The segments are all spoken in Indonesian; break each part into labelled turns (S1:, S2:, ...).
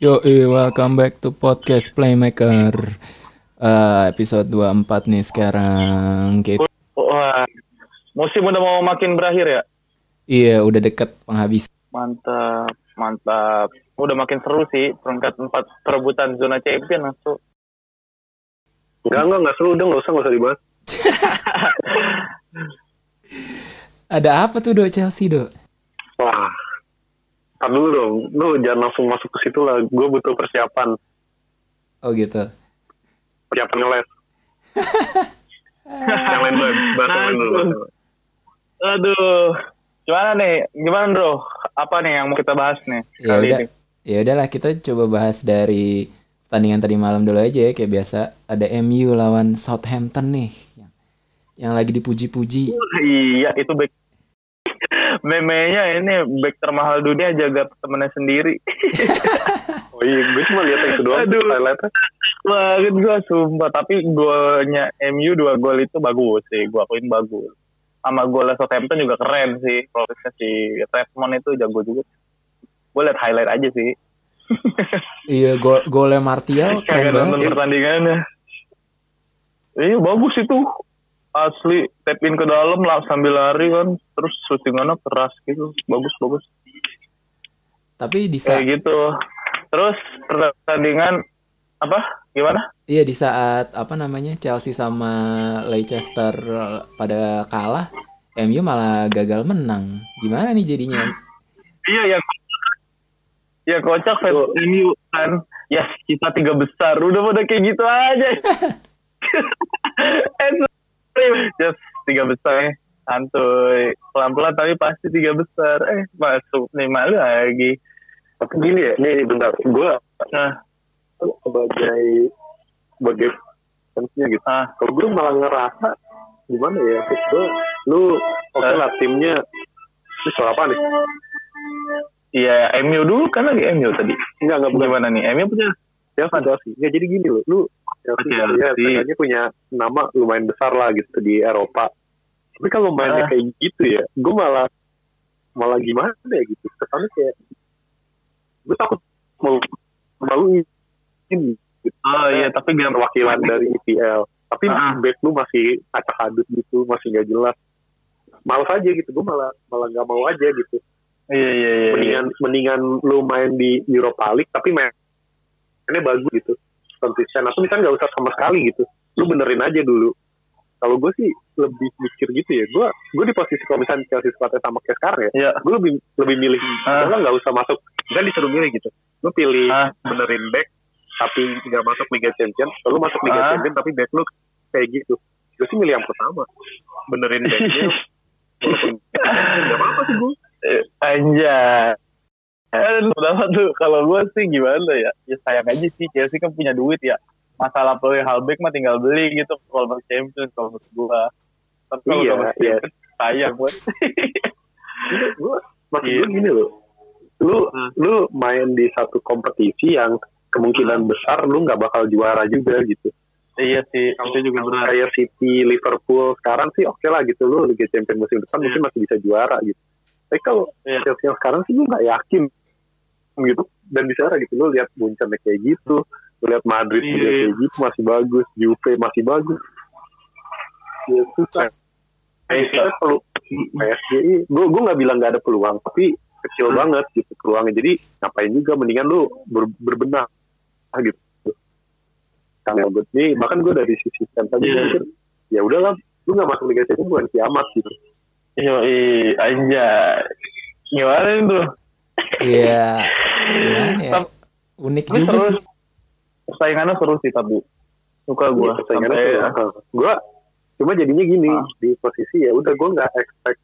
S1: Yo, eh, welcome back to podcast Playmaker. Eh, episode 24 nih sekarang. Kita,
S2: Wah, musim udah mau makin berakhir ya?
S1: iya, udah deket penghapis.
S2: Mantap, mantap. Udah makin seru sih peringkat 4 perebutan zona champion langsung.
S3: Enggak, enggak, enggak seru udah, enggak usah, enggak usah dibahas.
S1: Ada apa tuh, Dok Chelsea, Dok?
S3: Wah, tar dulu dong, lu jangan langsung masuk ke situ lah, gue butuh persiapan,
S1: Oh gitu.
S3: persiapan ngeles. yang lain dulu, bahas yang lain dulu.
S2: Aduh. Gimana nih? Gimana, Bro? Apa nih yang mau kita bahas nih
S1: Ya
S2: kali
S1: udah.
S2: ini?
S1: Ya udahlah, kita coba bahas dari pertandingan tadi malam dulu aja ya, kayak biasa. Ada MU lawan Southampton nih. Yang, yang lagi dipuji-puji.
S2: Iya, itu back Memenya ini back termahal dunia jaga temennya sendiri.
S3: Oh iya, gue cuma lihat yang itu doang,
S2: Aduh.
S3: highlightnya.
S2: Banget gue sumpah. Tapi golnya MU dua gol itu bagus sih. Gue akuin bagus. Sama golnya Southampton juga keren sih. Prosesnya si Redmond itu jago juga. Gue liat highlight aja sih.
S1: Iya, gol golnya Martial keren
S2: Kagak nonton
S1: banget.
S2: pertandingannya. Iya bagus itu. Asli tap in ke dalam lah sambil lari kan. Terus shootingannya keras gitu. Bagus bagus.
S1: Tapi di saat
S2: Kayak gitu. Terus pertandingan apa? Gimana?
S1: Iya di saat apa namanya Chelsea sama Leicester pada kalah, MU malah gagal menang. Gimana nih jadinya?
S2: Iya yang ya kocak fans MU kan. Ya kita tiga besar. Udah pada kayak gitu aja. Eh, Just tiga besar ya. Santuy. Pelan-pelan tapi pasti tiga besar. Eh masuk lima lagi.
S3: Tapi gini ya, nih bentar, gue
S2: Nah,
S3: sebagai sebagai fansnya gitu.
S2: ah,
S3: Kalau gue malah ngerasa gimana ya, gue, lu oke
S2: Eh.
S3: lah timnya, ini soal apa nih?
S2: iya MU dulu kan lagi MU tadi.
S3: Enggak, enggak bukan
S2: Gimana nih? MU punya
S3: Chelsea, Chelsea. Nggak, jadi gini loh, lu Chelsea,
S2: Chelsea.
S3: ya, katanya punya nama lumayan besar lah gitu di Eropa. Tapi kalau mainnya
S2: Ah.
S3: kayak gitu ya, gue malah malah gimana ya gitu. Kesannya kayak gue takut mau malu ini gitu.
S2: Oh iya, tapi gak
S3: perwakilan dari IPL. Tapi
S2: Ah.
S3: back lu masih acak adut gitu, masih nggak jelas. Males aja gitu, gue malah malah nggak mau aja gitu.
S2: Iya iya iya. iya.
S3: Mendingan mendingan lu main di Europa League tapi mainnya bagus gitu. Konsisten. Atau misalnya nggak usah sama sekali gitu. Lu benerin aja dulu. Kalau gue sih lebih mikir gitu ya. Gue gue di posisi kalau misalnya Chelsea squadnya sama kayak sekarang ya
S2: Iya.
S3: gue lebih lebih milih gue nggak usah masuk. Misalnya disuruh milih gitu. Lu pilih
S2: Ah.
S3: benerin back tapi nggak masuk Liga Champions. Lalu masuk Liga
S2: Ah.
S3: Champions tapi back lu kayak gitu. Gue sih milih yang pertama. Benerin backnya. Walaupun nggak apa-apa sih gue
S2: Anjay. Eh, pertama tuh kalau gue sih gimana ya? Ya sayang aja sih Chelsea kan punya duit ya. Masalah beli halbek mah tinggal beli gitu kalau masuk Champions kalau menurut gue. Tapi kalau
S3: Iya,
S2: masuk
S3: iya.
S2: Sayang buat.
S3: gue maksud
S2: Iya.
S3: gue gini loh lu
S2: Hmm.
S3: lu main di satu kompetisi yang kemungkinan besar lu nggak bakal juara juga gitu
S2: iya sih, itu juga benar.
S3: kayak City Liverpool sekarang sih oke lah gitu lu Liga Champions musim depan
S2: Iya.
S3: mungkin masih bisa juara gitu tapi kalau
S2: Iya.
S3: Chelsea yang sekarang sih gue nggak yakin gitu dan bisa lah gitu lu lihat Munchen kayak gitu lu lihat Madrid juga
S2: Iya.
S3: kayak gitu masih bagus Juve masih bagus ya susah
S2: Iya.
S3: kita perlu PSG gue gue nggak bilang nggak ada peluang tapi kecil
S2: Hmm.
S3: banget gitu peluangnya jadi ngapain juga mendingan lu ber, berbenah ah, gitu karena gue nih bahkan gue dari sisi kan tadi gue mikir, ya udahlah lu nggak masuk Liga Champions bukan kiamat gitu
S2: Yo, anjay. Gimana itu?
S1: Iya. ya?
S2: Tapi-
S1: Unik
S2: Tapi
S1: juga
S2: seru.
S1: sih.
S2: Persaingannya seru sih tapi. Suka gue.
S3: Iya, persaingannya tuh, gue cuma jadinya gini
S2: Ah.
S3: di posisi ya udah gue nggak expect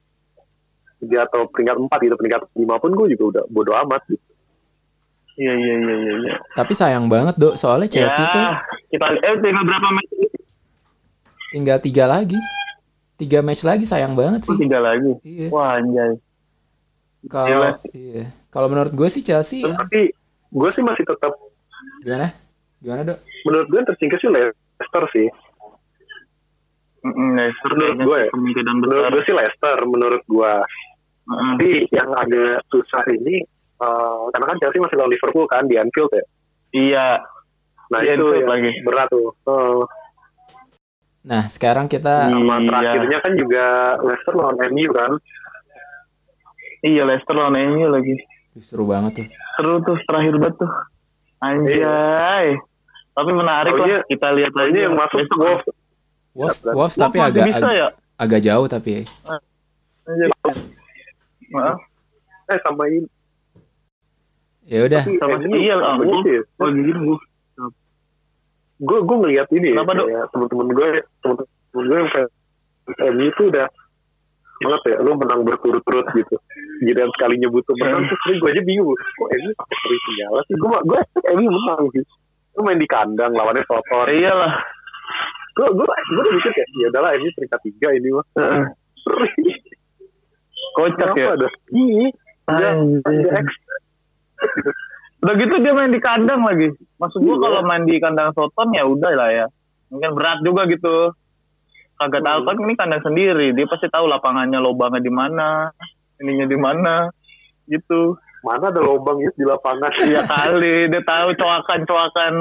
S3: tiga atau peringkat empat gitu peringkat lima pun gue juga udah bodo amat gitu
S2: Iya iya iya iya. iya.
S1: Tapi sayang banget, Dok. Soalnya Chelsea
S2: ya,
S1: tuh
S2: kita eh tinggal berapa match?
S1: tinggal tiga lagi. Tiga match lagi sayang banget
S2: Oh,
S1: sih.
S2: tiga lagi.
S1: Iya.
S2: Wah anjay.
S1: Kalau iya. Kalau menurut gue sih Chelsea
S3: tapi gue sih masih tetap
S1: gimana? Gimana, Dok?
S3: menurut gue yang tersingkir sih Leicester sih
S2: Mm, Leicester
S3: Menurut gue ya.
S2: kemungkinan
S3: menurut gue sih Leicester menurut gue
S2: Mm.
S3: tapi yang agak susah ini eh, karena kan Chelsea masih lawan Liverpool kan di Anfield ya.
S2: Iya.
S3: Nah
S2: Iya,
S3: itu
S2: Anfield
S3: yang
S2: lagi.
S3: berat tuh. Eh,
S1: Nah, sekarang kita
S3: sama
S2: Iya.
S3: terakhirnya kan juga Leicester lawan MU kan.
S2: Iya Leicester lawan MU lagi.
S1: Seru banget tuh.
S2: Seru tuh terakhir banget tuh. Anjay. Tapi menarik lah kita lihat
S3: Ini
S2: aja.
S3: yang masuk
S2: Besok.
S3: Wolves.
S1: Wolves,
S3: Wolves
S1: Wolves tapi
S2: Wolves
S1: agak
S2: bisa
S1: ag-
S2: ya.
S1: agak jauh tapi ya.
S2: Anjay. Maaf.
S3: Eh sama ini.
S1: Ya udah.
S2: Sama iya, ah,
S3: begitu ya.
S2: Oh gini gue.
S3: gue gue ngeliat ini ya,
S2: Kenapa,
S3: kayak temen-temen gue temen-temen gue yang kayak MU itu udah banget ya lu menang berturut-turut gitu jadi sekalinya butuh menang
S2: Hmm.
S3: terus sering gue aja bingung kok pakai seri segala sih gue gue MU menang sih lu main di kandang lawannya Sotor
S2: Iyalah.
S3: gue gue gue udah mikir kayak ya udahlah ini peringkat tiga ini mah.
S2: Kocak ya.
S3: ada iya
S2: Udah gitu dia main di kandang lagi. Maksud gua
S3: Iya.
S2: kalau main di kandang Soton ya udah lah ya. Mungkin berat juga gitu. Kagak tahu kan ini kandang sendiri. Dia pasti tahu lapangannya lubangnya di mana, ininya di mana. Gitu.
S3: mana ada lubang ya di lapangan
S2: Iya kali dia tahu coakan-coakan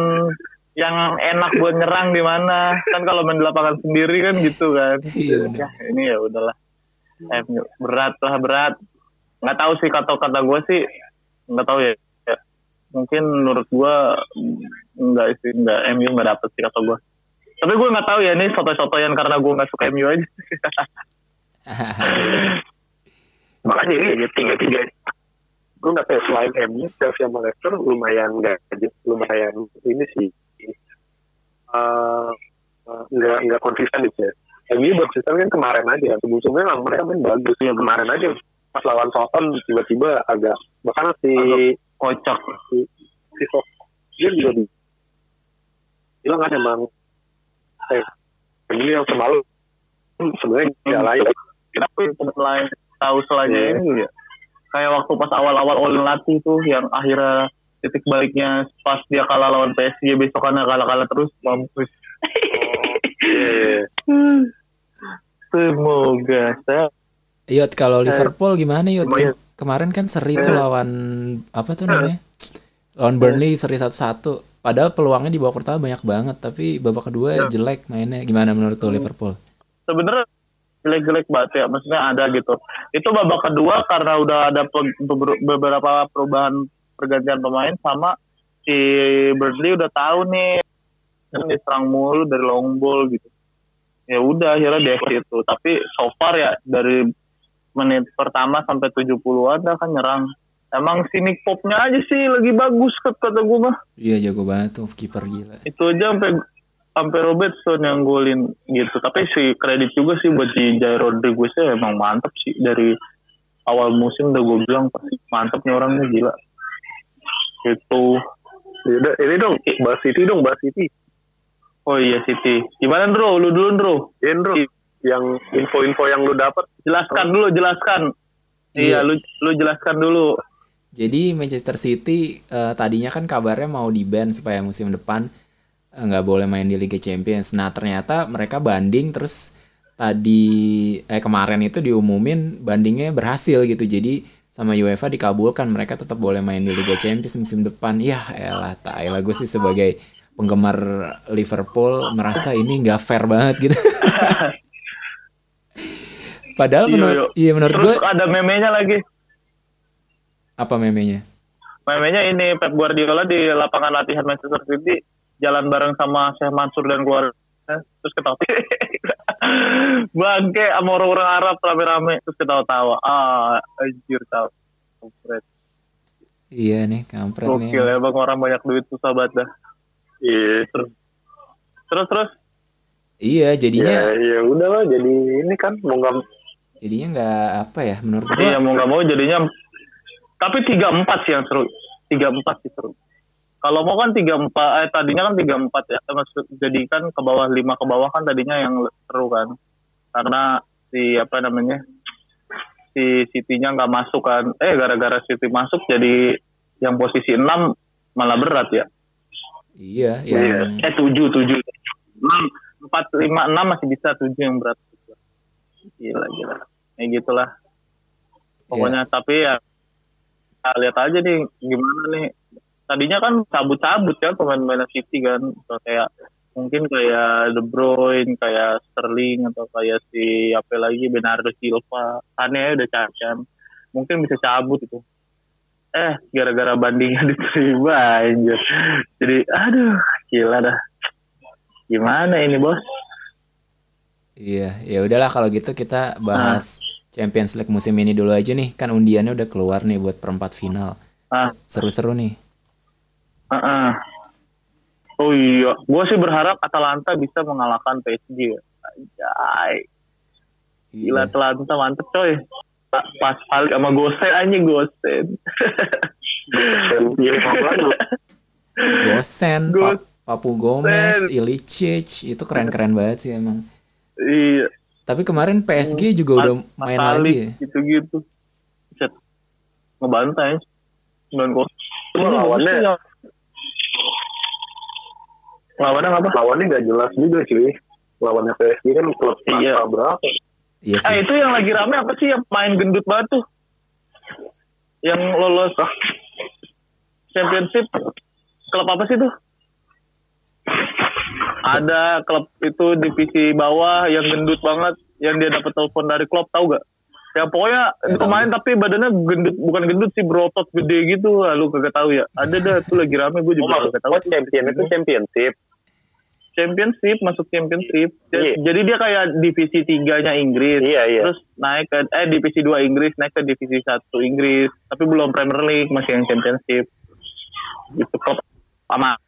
S2: yang enak buat nyerang di mana. Kan kalau main di lapangan sendiri kan gitu kan.
S1: Iya.
S2: Ya, ini ya udahlah. Eh, berat lah berat. Nggak tahu sih kata-kata gue sih nggak tahu ya. Ya, Mungkin menurut gue nggak sih nggak MU nggak dapet sih kata gue. Tapi gue nggak tahu ya ini soto-sotoyan karena gue nggak suka MU aja.
S3: makanya ini
S2: Kayak gitu.
S3: tiga tiga gue nggak tahu selain MU Chelsea sama Leicester lumayan nggak lumayan ini sih eh, eh, nggak nggak konsisten gitu ya MU konsisten kan kemarin aja sebelum sebelumnya memang mereka main bagus ya kemarin aja pas lawan Southampton tiba-tiba agak bahkan si
S2: Kocak.
S3: si si Sok dia juga di bilang kan emang eh, MU yang semalu sebenarnya nggak
S2: Hmm.
S3: lain
S2: Kenapa ya teman lain tahu selanya
S3: Iya.
S2: ini ya? Kayak waktu pas awal-awal Olin latih tuh yang akhirnya titik baliknya pas dia kalah lawan PSG besokannya kalah-kalah terus mampus.
S3: Iya, iya.
S2: Semoga saya
S1: Yot kalau Liverpool gimana Yot? Kem- Kemarin kan seri tuh lawan apa tuh namanya? Lawan Burnley seri satu-satu. Padahal peluangnya di babak pertama banyak banget, tapi babak kedua jelek mainnya. Gimana menurut tuh Liverpool?
S2: sebenarnya jelek-jelek banget ya maksudnya ada gitu. Itu babak kedua karena udah ada beberapa perubahan pergantian pemain sama si Burnley udah tahu nih kan diserang mulu dari long ball gitu. Ya udah akhirnya dia itu tapi so far ya dari menit pertama sampai 70-an dah kan nyerang emang si Nick Pope-nya aja sih lagi bagus kata kata gue mah.
S1: Iya jago banget tuh kiper gila.
S2: itu aja sampai sampai Robertson yang golin gitu. Tapi si kredit juga sih buat si Jai Rodriguez ya emang mantep sih. Dari awal musim udah gue bilang pasti mantep nih orangnya gila. Itu
S3: Yaudah, ini dong, bahas City dong, bahas City.
S2: oh iya Siti. Gimana Bro lu dulu Bro
S3: Indro, yang info-info yang lu dapat
S2: jelaskan dulu jelaskan.
S1: Iya.
S2: iya. lu lu jelaskan dulu
S1: Jadi Manchester City eh, tadinya kan kabarnya mau di ban supaya musim depan eh, nggak boleh main di Liga Champions. Nah ternyata mereka banding terus tadi eh kemarin itu diumumin bandingnya berhasil gitu. Jadi sama UEFA dikabulkan mereka tetap boleh main di Liga Champions musim depan. Ya elah tai lah gue sih sebagai penggemar Liverpool merasa ini nggak fair banget gitu. Padahal
S2: Iya,
S1: menurut iya menurut gue
S2: ada memenya lagi
S1: apa memenya?
S2: memenya ini Pep Guardiola di lapangan latihan Manchester City jalan bareng sama Syekh Mansur dan keluarga terus ketawa bangke sama orang-orang Arab rame-rame terus ketawa-tawa ah anjir tahu kampret
S1: Iya nih kampret nih.
S2: gokil ya bang orang banyak duit susah banget dah
S3: Iya,
S2: terus terus
S1: Iya, jadinya
S3: ya, ya udahlah. Jadi ini kan mau nggak
S1: jadinya nggak apa ya menurut gua.
S2: iya mau nggak mau jadinya tapi tiga empat sih yang seru. Tiga empat sih seru. Kalau mau kan tiga empat eh tadinya kan tiga empat ya. Maksud jadi kan ke bawah lima ke bawah kan tadinya yang seru kan. Karena si apa namanya si City-nya nggak masuk kan. Eh gara-gara City masuk jadi yang posisi enam malah berat ya.
S1: Iya, yang
S2: eh tujuh tujuh. Enam empat lima enam masih bisa tujuh yang berat. Gila gila. Ya gitulah. Pokoknya tapi ya lihat aja nih gimana nih. Tadinya kan cabut-cabut kan pemain-pemain City kan. So, kayak mungkin kayak De Bruyne kayak Sterling atau kayak si apa lagi Bernardo Silva. Aneh udah cacan mungkin bisa cabut itu. Eh gara-gara bandingnya diterima anjir. Jadi aduh gila dah. Gimana ini bos?
S1: Iya, ya udahlah kalau gitu kita bahas Champions League musim ini dulu aja nih. Kan undiannya udah keluar nih buat perempat final.
S2: ah
S1: Seru-seru nih.
S2: ah, ah. oh iya gue sih berharap Atalanta bisa mengalahkan PSG. Anjay. Gila
S1: Iya.
S2: Atalanta mantep coy Pa- pas kali sama Gosen aja Gosen.
S1: Gosen,
S2: Gos-
S1: Pa- Papu Gomez, Ilicic, itu keren-keren banget sih emang.
S2: iya
S1: Tapi kemarin PSG juga udah
S2: Mas
S1: main
S2: Ali,
S1: lagi ya.
S2: gitu-gitu Set. ngebantai 9 kosong
S3: Cuma lawannya-
S2: lawannya apa
S3: Lawannya nggak jelas juga cuy. Lawannya PSG kan klub
S2: Iya.
S3: berapa.
S1: Iya
S2: Eh
S1: sih.
S2: itu yang lagi rame apa sih yang main gendut banget tuh? Yang lolos championship klub apa sih tuh? Ada klub itu divisi bawah yang gendut banget, yang dia dapat telepon dari klub tahu gak? Ya pokoknya
S1: tahu.
S2: pemain tapi badannya gendut bukan gendut sih berotot gede gitu, lalu kagak tahu ya. Ada dah tuh lagi rame gue
S3: Oh,
S2: juga kagak tahu.
S3: oh, champion itu championship.
S2: Championship masuk championship.
S3: Iya.
S2: Jadi dia kayak divisi tiganya Inggris.
S3: Iya iya.
S2: terus naik ke eh divisi 2 Inggris naik ke divisi 1 Inggris tapi belum Premier League masih yang Championship gitu klub sama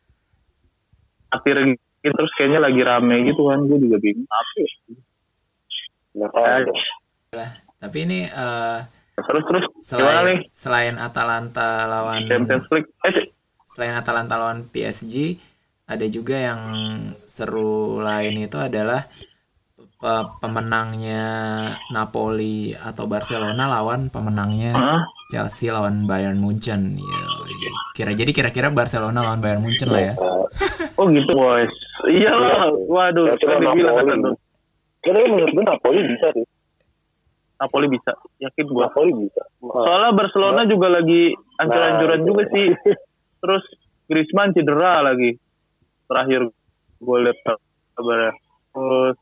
S2: akhir gitu terus kayaknya lagi rame gitu kan gue juga bingung apa ya.
S1: Tapi ini eh,
S2: terus terus gimana
S1: selain
S2: nih
S1: selain Atalanta lawan
S2: Champions League eh
S1: selain Atalanta lawan PSG ada juga yang seru lain itu adalah pe- pemenangnya Napoli atau Barcelona lawan pemenangnya
S2: Hah?
S1: Chelsea lawan Bayern Munchen. Yoi. Kira jadi kira-kira Barcelona lawan Bayern Munchen lah ya.
S2: oh gitu boys iyalah. Waduh
S3: Ya, cuma
S2: kan dibilang
S3: Napoli.
S2: kan
S3: Tapi menurut gue Napoli bisa sih.
S2: Napoli bisa. Yakin gue
S3: Napoli bisa.
S2: soalnya Barcelona juga lagi ancur-ancuran
S3: Nah,
S2: juga sih. Terus Griezmann cedera lagi. Terakhir gue lihat kabarnya. Terus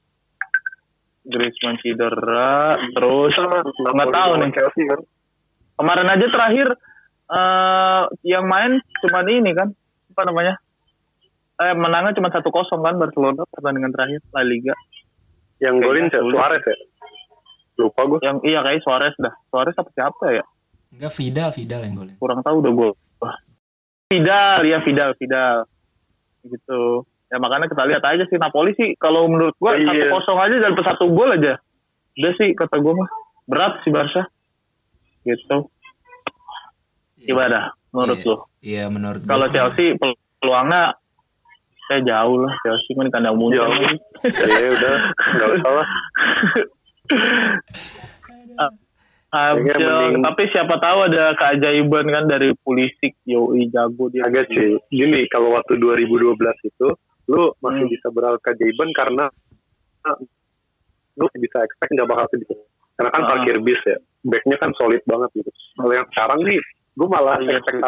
S2: Griezmann cedera terus nggak tahu nih.
S3: Chelsea kan.
S2: kemarin aja terakhir eh yang main cuman ini kan apa namanya eh menangnya cuma satu kosong kan Barcelona pertandingan terakhir La Liga
S3: Yang golin
S2: sulit.
S3: Suarez ya. Lupa gue.
S2: yang iya kayak Suarez dah Suarez apa siapa ya
S1: Enggak Vidal, Vidal yang golin.
S2: kurang tahu udah gue Vidal ya Vidal Vidal gitu ya makanya kita lihat aja sih Napoli sih kalau menurut gue
S3: Iya.
S2: satu kosong aja dan satu gol aja udah sih kata gue mah berat sih Barca gitu gimana menurut
S1: Iya.
S2: lo
S1: Iya menurut gue
S2: kalau. Chelsea pel- peluangnya saya jauh lah Chelsea kan kandang muncul
S3: Jauh. Ya udah, nggak usah lah.
S2: Abjol.
S3: mending-
S2: tapi siapa tahu ada keajaiban kan dari Pulisic yoi jago dia
S3: Agak sih. Gini, kalau waktu 2012 itu, lu masih
S2: Hmm.
S3: bisa beral keajaiban karena ah, lu bisa expect nggak bakal sedikit. Karena kan
S2: Ah.
S3: parkir bis ya. Backnya kan solid banget gitu. Kalau yang sekarang nih, gue malah
S2: Iya sih.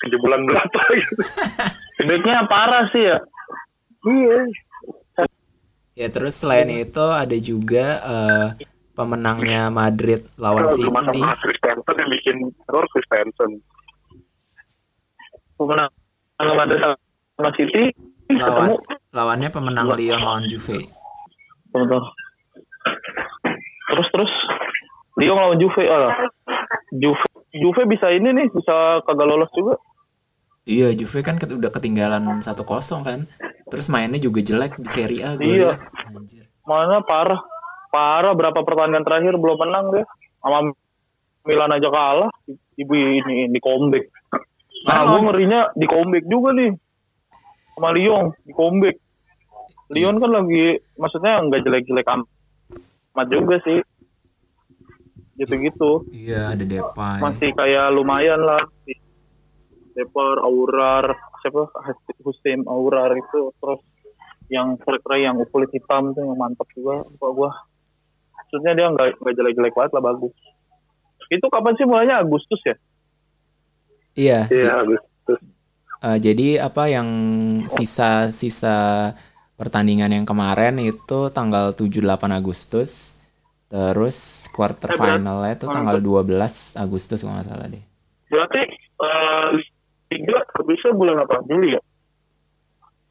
S3: Kejebolan berapa gitu.
S2: backnya parah sih ya
S3: Iya.
S1: Ya terus selain itu ada juga eh, pemenangnya Madrid lawan City.
S3: sama Chris Benson yang bikin error Chris Benson.
S2: pemenang Madrid sama City ketemu
S1: Lawan lawannya pemenang Lyon lawan Juve.
S2: Terus terus Lyon lawan Juve ah Juve Juve bisa ini nih bisa kagak lolos juga
S1: Iya, Juve kan ket- udah ketinggalan 1-0 kan. Terus mainnya juga jelek di Serie A gue
S2: Iya.
S1: Anjir.
S2: mana parah. Parah berapa pertandingan terakhir belum menang dia. Sama Milan aja kalah ibu ini di comeback. Nah gue ngerinya di comeback juga nih. Sama Lyon di comeback. Lyon kan lagi maksudnya nggak jelek-jelek amat juga sih. Gitu-gitu.
S1: Iya, ada Depay.
S2: masih kayak lumayan lah Depar, Aurar, siapa Hussein Aurar itu terus yang keren yang kulit hitam tuh yang mantap juga lupa gua maksudnya dia nggak nggak jelek-jelek banget lah bagus itu kapan sih mulainya Agustus ya
S1: Iya.
S3: Iya, Agustus.
S1: Uh, jadi apa yang sisa-sisa pertandingan yang kemarin itu tanggal 7-8 Agustus. Terus quarter
S2: Eh,
S1: finalnya itu tanggal 12 Agustus kalau nggak salah deh.
S2: Berarti eh, Liga habisnya bulan apa? Juli ya?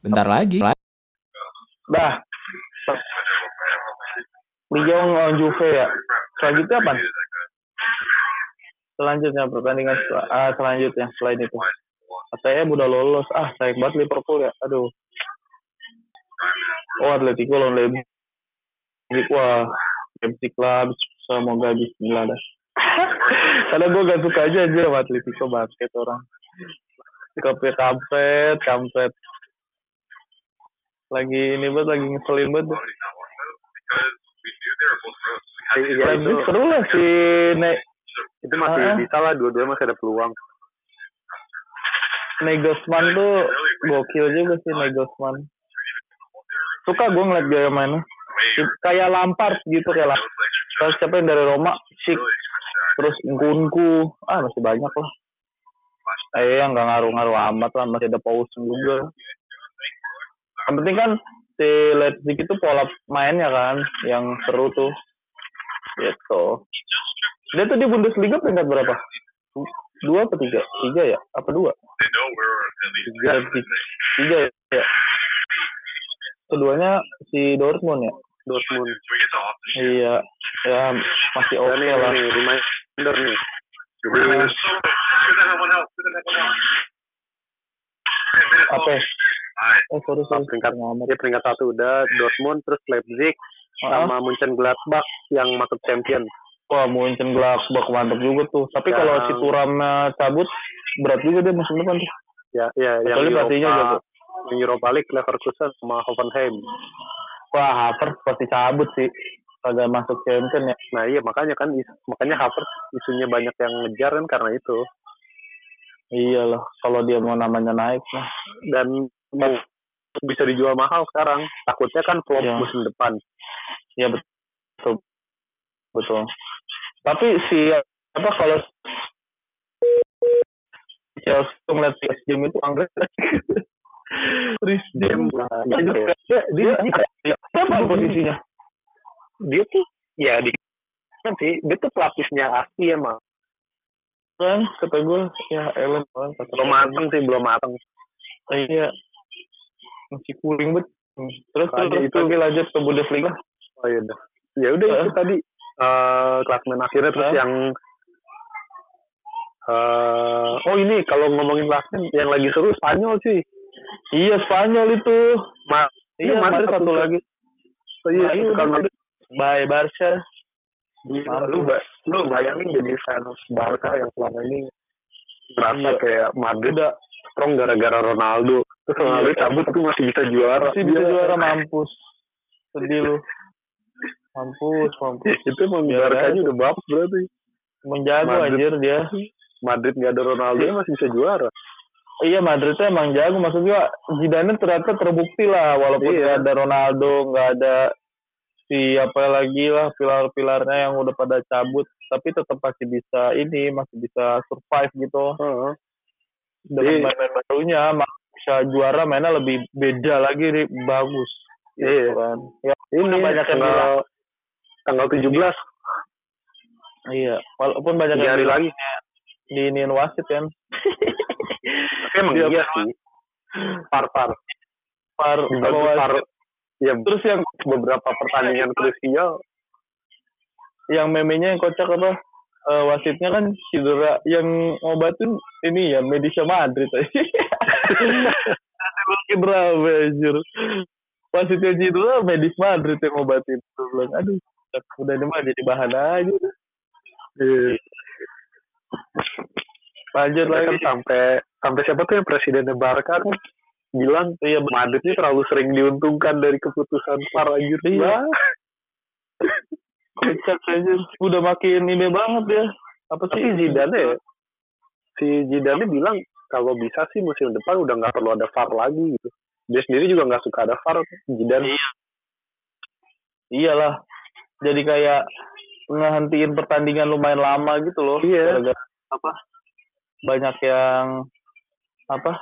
S1: Bentar lagi.
S2: Dah. Liga lawan Juve ya. Selanjutnya apa? Selanjutnya pertandingan sel- ah, selanjutnya selain itu. Saya udah lolos. Ah, sayang banget Liverpool ya. Aduh. Oh, Atletico lawan Leipzig. Wah, Leipzig lah. Semoga Bismillah dah. Karena gue gak suka aja aja sama Atletico basket orang. Sikapnya kampret, kampret. Lagi ini banget, lagi ngeselin banget. Leipzig
S3: itu,
S2: seru lah si ne
S3: itu masih
S2: Ah.
S3: bisa lah, dua-duanya masih ada peluang.
S2: Negosman tuh gokil juga sih Negosman. Suka gue ngeliat gaya mainnya. Kayak Lampard gitu kayak Lampard. Terus siapa yang dari Roma? Sik. Terus Nkunku. Ah masih banyak lah. Eh yang nggak ngaruh-ngaruh amat lah. Masih ada Paulsen juga. Yang penting kan si Leipzig itu pola mainnya kan. Yang seru tuh. Gitu. Dia tuh di Bundesliga peringkat berapa? Dua apa tiga? Tiga ya? Apa dua? Tiga. Tiga ya? Keduanya si Dortmund ya?
S3: Dortmund.
S2: Iya. Ya masih oke
S3: ini,
S2: lah.
S3: nih, reminder
S2: Nah, apa? Eh sorry sorry.
S3: peringkat dia peringkat satu udah Dortmund terus Leipzig sama Munchen Gladbach yang masuk champion.
S2: Wah Munchen Gladbach mantap juga tuh. Tapi kalau
S3: Yang-
S2: si Turam eh, cabut berat juga dia musim depan tuh.
S3: Ya, ya
S2: Kecuali pelatihnya jago.
S3: Europa, yang Europa League Leverkusen sama Hoffenheim.
S2: Wah Havertz pasti cabut sih. Kagak masuk champion ya.
S3: Nah iya makanya kan is- makanya Havertz isunya banyak yang ngejar kan karena itu
S2: Iyalah kalau dia mau namanya naik mah.
S3: dan mau bisa dijual mahal sekarang takutnya kan flop
S2: Iya.
S3: musim depan.
S2: Iya betul. Betul. Tapi si apa kalau Chelsea ngeliat Chris Jam itu anggrek. Chris Jam.
S3: Iya,
S2: Dia,
S3: dia,
S2: dia, dia, apa posisinya?
S3: dia tuh ya di nanti dia tuh pelapisnya asli emang
S2: Kan kata gue ya Ellen kan kata
S3: belum matang sih belum matang
S2: Iya. Masih cooling banget. Terus
S3: Makanya
S2: terus
S3: itu-
S2: lagi lanjut ke Bundesliga.
S3: oh iya udah ya udah itu tadi eh klasmen akhirnya terus yang eh oh ini kalau ngomongin klasmen yang lagi seru Spanyol sih
S2: Iya Spanyol itu.
S3: Ma
S2: Iya Madrid satu lagi.
S3: oh, iya
S2: Nah, iya,
S3: suka
S2: udah.
S3: Madrid.
S2: Bye Barca.
S3: Gila, lu, ba- lu bayangin jadi fans Barca yang selama ini berasa
S2: Iya.
S3: kayak Madrid
S2: Udah
S3: strong gara-gara Ronaldo. Terus
S2: Iya.
S3: Ronaldo cabut tuh masih bisa juara.
S2: masih bisa
S3: Gila.
S2: juara mampus. Sedih lu. Mampus, mampus.
S3: Itu emang Barca
S2: aja.
S3: udah bagus berarti.
S2: Menjago
S3: Madrid.
S2: anjir dia.
S3: Madrid nggak ada Ronaldo masih bisa juara.
S2: Iya Madrid tuh emang jago maksudnya Zidane ternyata terbukti lah walaupun
S3: Iya.
S2: nggak ada Ronaldo nggak ada si apa lagi lah pilar-pilarnya yang udah pada cabut tapi tetap masih bisa ini masih bisa survive gitu
S3: Heeh.
S2: dengan
S3: Iya.
S2: main-main barunya bisa juara mainnya lebih beda lagi nih bagus
S3: Iya.
S2: gitu kan ya
S3: Ini
S2: banyak yang bilang
S3: tanggal tanggal 17
S2: iya walaupun banyak yang
S3: hari lagi.
S2: diiniin wasit kan
S3: Tapi emang
S2: Iya,
S3: iya sih. Par-par.
S2: par
S3: Bagus
S2: sama
S3: par.
S2: wasit.
S3: Ya
S2: terus yang
S3: beberapa pertandingan krusial
S2: yang memenya yang kocak apa? Eh, wasitnya kan cedera yang ngobatin ini ya medisnya Madrid. Cedera anjir. Wasitnya cedera medis Madrid yang ngobatin. Gua bilang aduh udah ini mah jadi bahan aja.
S3: Iya.
S2: lanjut
S3: kan
S2: lagi.
S3: sampai sampai siapa tuh yang presidennya Barca kan? Bilang
S2: iya
S3: Madrid ini terlalu sering diuntungkan dari keputusan VAR anjir.
S2: Iya. Kocak aja udah makin ini banget ya apa sih
S3: Tapi Zidane ya, si Zidane bilang kalau bisa sih musim depan udah nggak perlu ada VAR lagi gitu. Dia sendiri juga nggak suka ada VAR. Zidane.
S2: Iya. iyalah jadi kayak ngehentiin pertandingan lumayan lama gitu loh
S3: Iya.
S2: Gara-gara apa banyak yang apa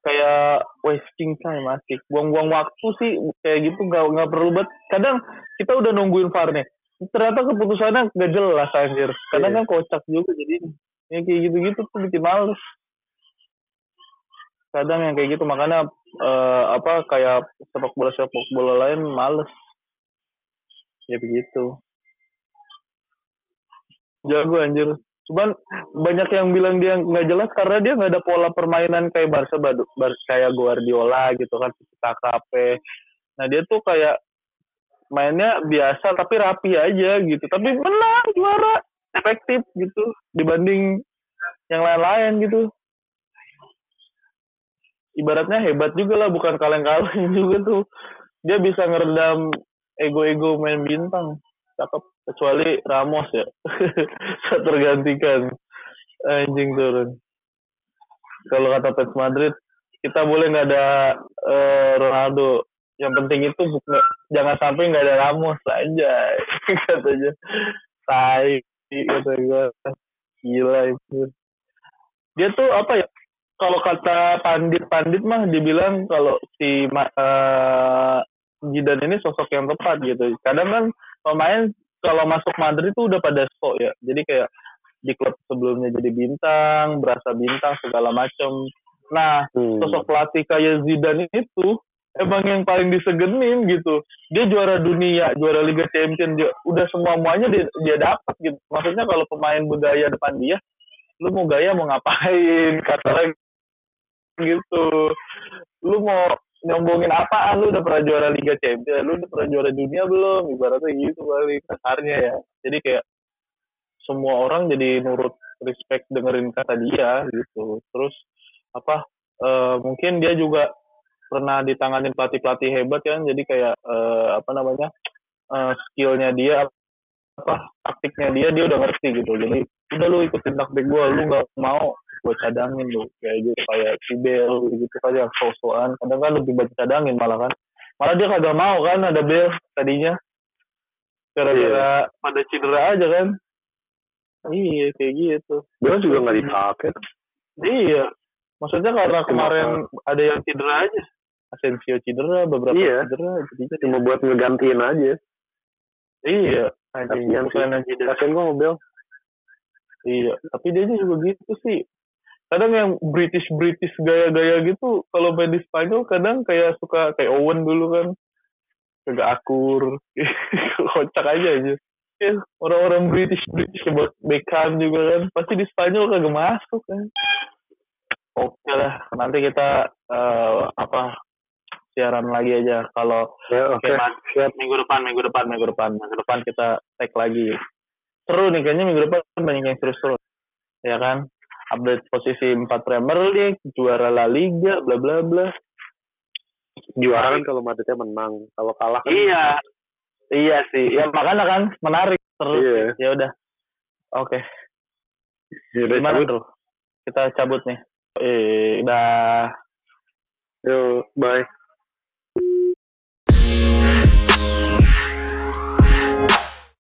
S2: kayak wasting time asik buang-buang waktu sih kayak gitu nggak nggak perlu banget kadang kita udah nungguin VAR nih ternyata keputusannya nggak jelas anjir. Kadang
S3: Iya.
S2: kan kocak juga jadi ya kayak gitu-gitu tuh bikin males. Kadang yang kayak gitu makanya eh, apa kayak sepak bola sepak bola lain males. Ya begitu. Jago anjir cuman banyak yang bilang dia nggak jelas karena dia nggak ada pola permainan kayak Barca Badu- Bar kayak Guardiola gitu kan KKP nah dia tuh kayak mainnya biasa tapi rapi aja gitu. Tapi menang juara efektif gitu dibanding yang lain-lain gitu. Ibaratnya hebat juga lah bukan kaleng-kaleng juga tuh. Dia bisa ngeredam ego-ego main bintang cakep. Kecuali Ramos ya. Saat tergantikan. Anjing turun. Kalau kata Pep Madrid kita boleh nggak ada eh, Ronaldo. Yang penting itu bukan jangan sampai nggak ada Ramos aja katanya. Tai kata gue gila itu. Dia tuh apa ya? Kalau kata pandit-pandit mah dibilang kalau si Ma- eh, Zidane ini sosok yang tepat gitu. Kadang kan pemain kalau masuk Madrid itu udah pada sok ya. Jadi kayak di klub sebelumnya jadi bintang, berasa bintang segala macem. Nah,
S3: Hmm.
S2: sosok pelatih kayak Zidane itu emang yang paling disegenin gitu. Dia juara dunia, juara Liga Champions, dia udah semua muanya dia, dia dapat gitu. Maksudnya kalau pemain bergaya depan dia, lu mau gaya mau ngapain? Kata lagi gitu. Lu mau nyombongin apaan? Lu udah pernah juara Liga Champions, lu udah pernah juara dunia belum? Ibaratnya gitu kali kasarnya ya. Jadi kayak semua orang jadi nurut respect dengerin kata dia gitu. Terus apa eh, mungkin dia juga pernah ditanganin pelatih-pelatih hebat kan jadi kayak eh, apa namanya eh, skillnya dia apa taktiknya dia dia udah ngerti gitu jadi udah lu ikutin taktik gue lu nggak mau gue cadangin lu kayak gitu kayak si Bel gitu kan yang so-soan kadang kan lebih banyak cadangin malah kan malah dia kagak mau kan ada Bel tadinya gara-gara pada cedera aja kan iya kayak gitu
S3: Dia juga nggak dipakai.
S2: Iya. Maksudnya karena kemarin ada yang cedera aja. Asensio cedera, beberapa
S3: Iya.
S2: cedera. Jadi
S3: Cuma buat ngegantiin aja.
S2: Iya.
S3: Sih.
S2: bukan yang cedera.
S3: Kasian gua mobil.
S2: Iya. Tapi dia juga gitu sih. Kadang yang British British gaya-gaya gitu, kalau main di Spanyol kadang kayak suka kayak Owen dulu kan, agak akur, kocak aja aja. Ya, orang-orang British British buat Beckham juga kan, pasti di Spanyol kagak masuk kan. Oke lah, nanti kita eh, apa siaran lagi aja kalau
S3: Ya,
S2: Mat.
S3: Siap.
S2: minggu depan, minggu depan, minggu depan, minggu depan kita tag lagi. Seru nih, kayaknya minggu depan banyak yang seru-seru. Ya kan? Update posisi 4 Premier League, juara La Liga, bla bla bla.
S3: Juara kan kalau Madridnya menang. Kalau kalah kan
S2: Iya. Iya sih. Ya makanya kan menarik terus.
S3: Iya.
S2: Ya udah. Oke.
S3: Ya udah,
S2: Gimana
S3: cabut.
S2: tuh? Kita cabut nih. Eh, udah.
S3: Yo, bye.